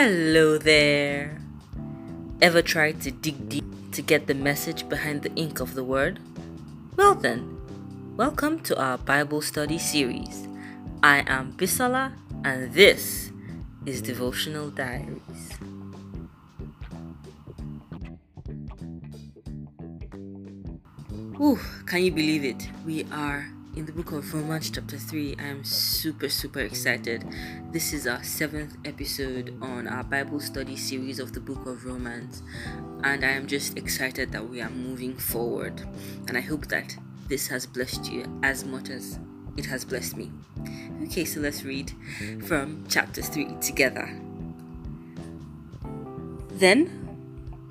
Hello there. Ever tried to dig deep to get the message behind the ink of the word? Well, then, welcome to our Bible study series. I am Bisola, and this is Devotional Diaries. Ooh, can you believe it? We are in the book of Romans, chapter 3. I am super, super excited. This is our seventh episode on our Bible study series of the book of Romans, and I am just excited that we are moving forward. And I hope that this has blessed you as much as it has blessed me. Okay, so let's read from chapter 3 together. Then,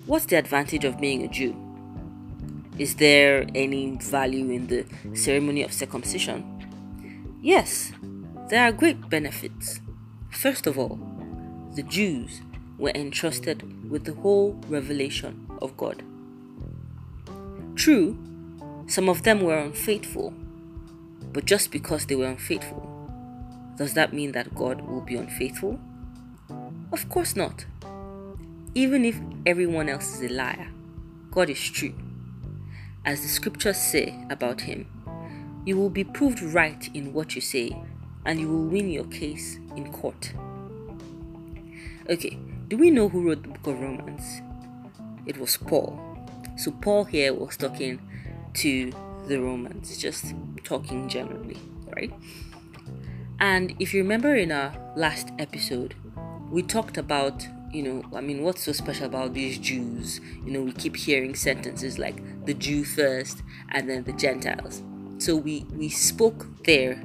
what's the advantage of being a Jew? Is there any value in the ceremony of circumcision? Yes, there are great benefits. First of all, the Jews were entrusted with the whole revelation of God. True, some of them were unfaithful, but just because they were unfaithful, does that mean that God will be unfaithful? Of course not. Even if everyone else is a liar, God is true as the scriptures say about him. You will be proved right in what you say, and you will win your case in court. Okay, do we know who wrote the book of Romans? It was Paul. So, Paul here was talking to the Romans, just talking generally, right? And if you remember in our last episode, we talked about you know, I mean, what's so special about these Jews? You know, we keep hearing sentences like the Jew first and then the Gentiles. So we we spoke there,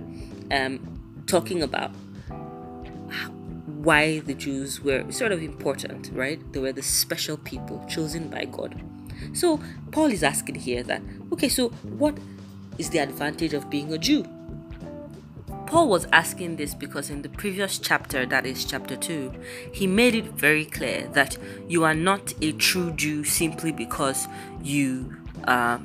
um, talking about why the Jews were sort of important, right? They were the special people chosen by God. So Paul is asking here that okay, so what is the advantage of being a Jew? Paul was asking this because in the previous chapter, that is chapter 2, he made it very clear that you are not a true Jew simply because you, uh,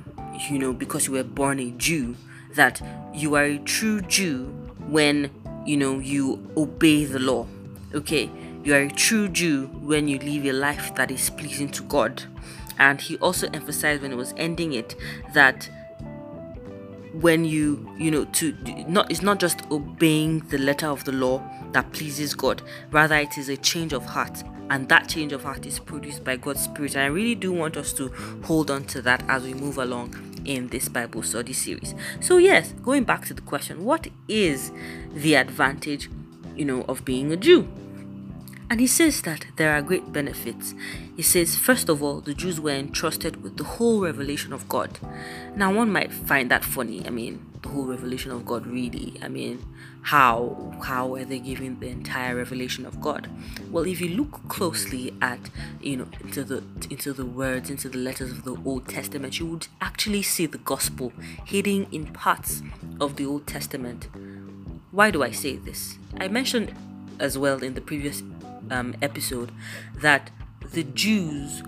you know, because you were born a Jew. That you are a true Jew when, you know, you obey the law. Okay, you are a true Jew when you live a life that is pleasing to God. And he also emphasized when he was ending it that when you you know to not it's not just obeying the letter of the law that pleases god. Rather it is a change of heart. And that change of heart is produced by god's spirit. And i really do want us to hold on to that as we move along in this bible study series. So yes going back to the question what is the advantage you know of being a jew and he says that there are great benefits. He says, first of all, the Jews were entrusted with the whole revelation of God. Now, one might find that funny. I mean, the whole revelation of God, really? I mean, how how were they given the entire revelation of God? Well, if you look closely at you know into the into the words, into the letters of the Old Testament, you would actually see the gospel hidden in parts of the Old Testament. Why do I say this? I mentioned as well in the previous um, episode that the Jews,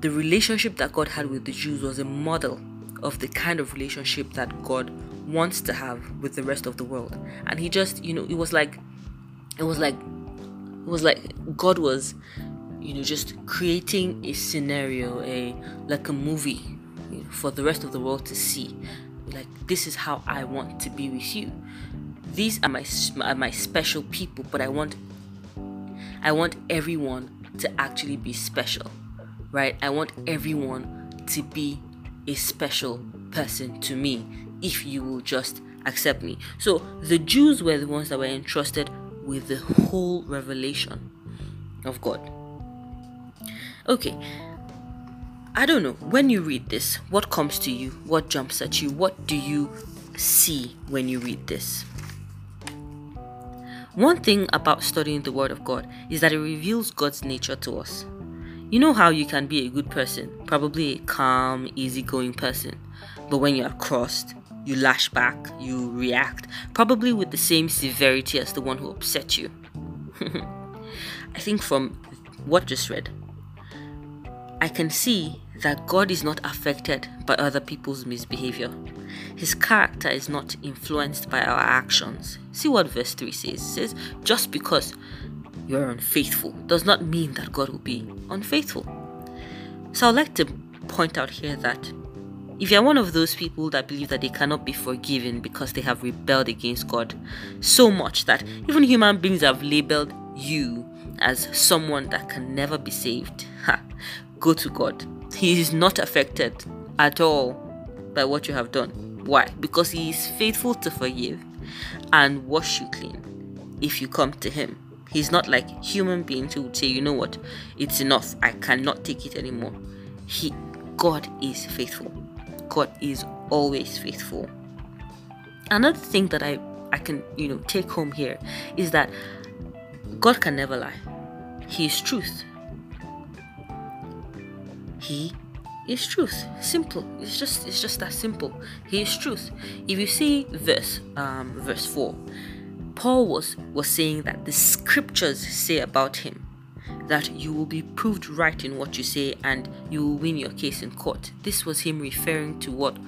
the relationship that God had with the Jews was a model of the kind of relationship that God wants to have with the rest of the world. And he just, you know, it was like, it was like, it was like God was, you know, just creating a scenario, a like a movie you know, for the rest of the world to see. Like this is how I want to be with you. These are my are my special people, but I want I want everyone to actually be special, right? I want everyone to be a special person to me if you will just accept me. So the Jews were the ones that were entrusted with the whole revelation of God. Okay. I don't know. When you read this, what comes to you? What jumps at you? What do you see when you read this? One thing about studying the Word of God is that it reveals God's nature to us. You know how you can be a good person, probably a calm, easygoing person, but when you are crossed, you lash back, you react, probably with the same severity as the one who upset you. I think from what just read, I can see that God is not affected by other people's misbehavior. His character is not influenced by our actions. See what verse 3 says. It says, just because you're unfaithful does not mean that God will be unfaithful. So I'd like to point out here that if you're one of those people that believe that they cannot be forgiven because they have rebelled against God so much that even human beings have labeled you as someone that can never be saved, ha, go to God. He is not affected at all by what you have done. Why? Because He is faithful to forgive and wash you clean if you come to Him. He's not like human beings who would say, you know what, it's enough. I cannot take it anymore. He God is faithful. God is always faithful. Another thing that I, I can, you know, take home here is that God can never lie. He is truth. He is truth. Simple. It's just it's just that simple. He is truth. If you see verse um verse 4, Paul was was saying that the scriptures say about him that you will be proved right in what you say and you will win your case in court. This was him referring to what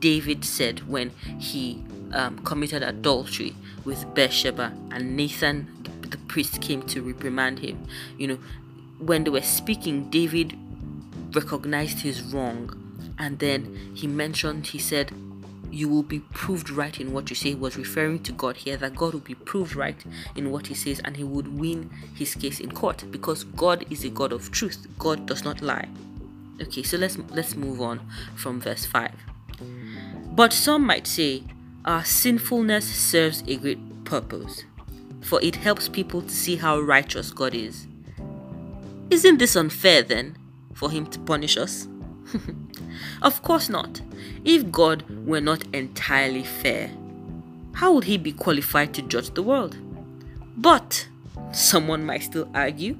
David said when he um, committed adultery with Bathsheba and Nathan, the priest, came to reprimand him. You know, when they were speaking, David recognized his wrong and then he mentioned, he said, you will be proved right in what you say he was referring to God here that God will be proved right in what he says and he would win his case in court because God is a God of truth. God does not lie. Okay, so let's let's move on from verse 5. But some might say our sinfulness serves a great purpose, for it helps people to see how righteous God is. Isn't this unfair then for him to punish us? of course not. If God were not entirely fair, how would he be qualified to judge the world? But, someone might still argue,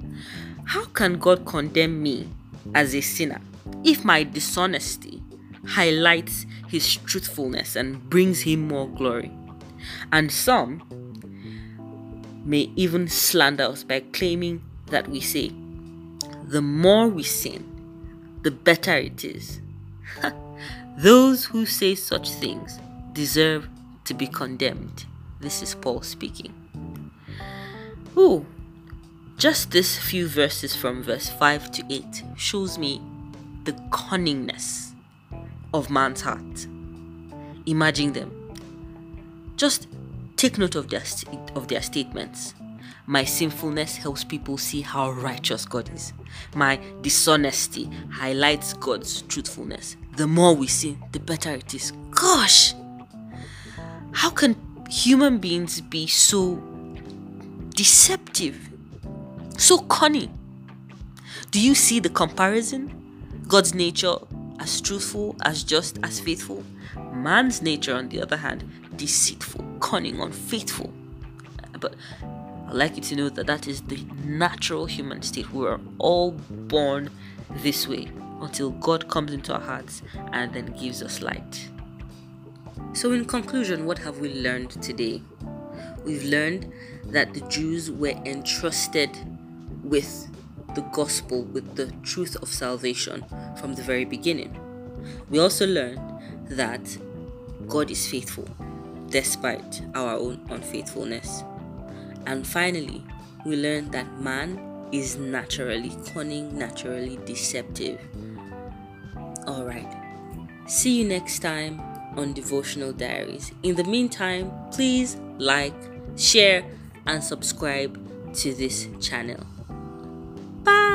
how can God condemn me as a sinner if my dishonesty highlights his truthfulness and brings him more glory? And some may even slander us by claiming that we say, the more we sin, the better it is. Those who say such things deserve to be condemned. This is Paul speaking. Ooh, just this few verses from verse 5 to 8 shows me the cunningness of man's heart. Imagine them. Just take note of their, of their statements. My sinfulness helps people see how righteous God is. My dishonesty highlights God's truthfulness. The more we sin, the better it is. Gosh! How can human beings be so deceptive? So cunning? Do you see the comparison? God's nature as truthful, as just, as faithful. Man's nature, on the other hand, deceitful, cunning, unfaithful. But I'd like you to know that that is the natural human state. We are all born this way until God comes into our hearts and then gives us light. So, in conclusion, what have we learned today? We've learned that the Jews were entrusted with the gospel, with the truth of salvation from the very beginning. We also learned that God is faithful despite our own unfaithfulness. And finally, we learned that man is naturally cunning, naturally deceptive. Alright, see you next time on Devotional Diaries. In the meantime, please like, share, and subscribe to this channel. Bye.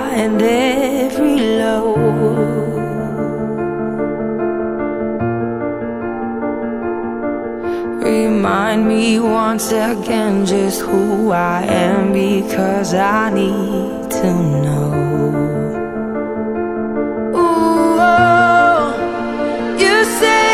and every low. Remind me once again just who I am because I need to know. Ooh, oh, you say.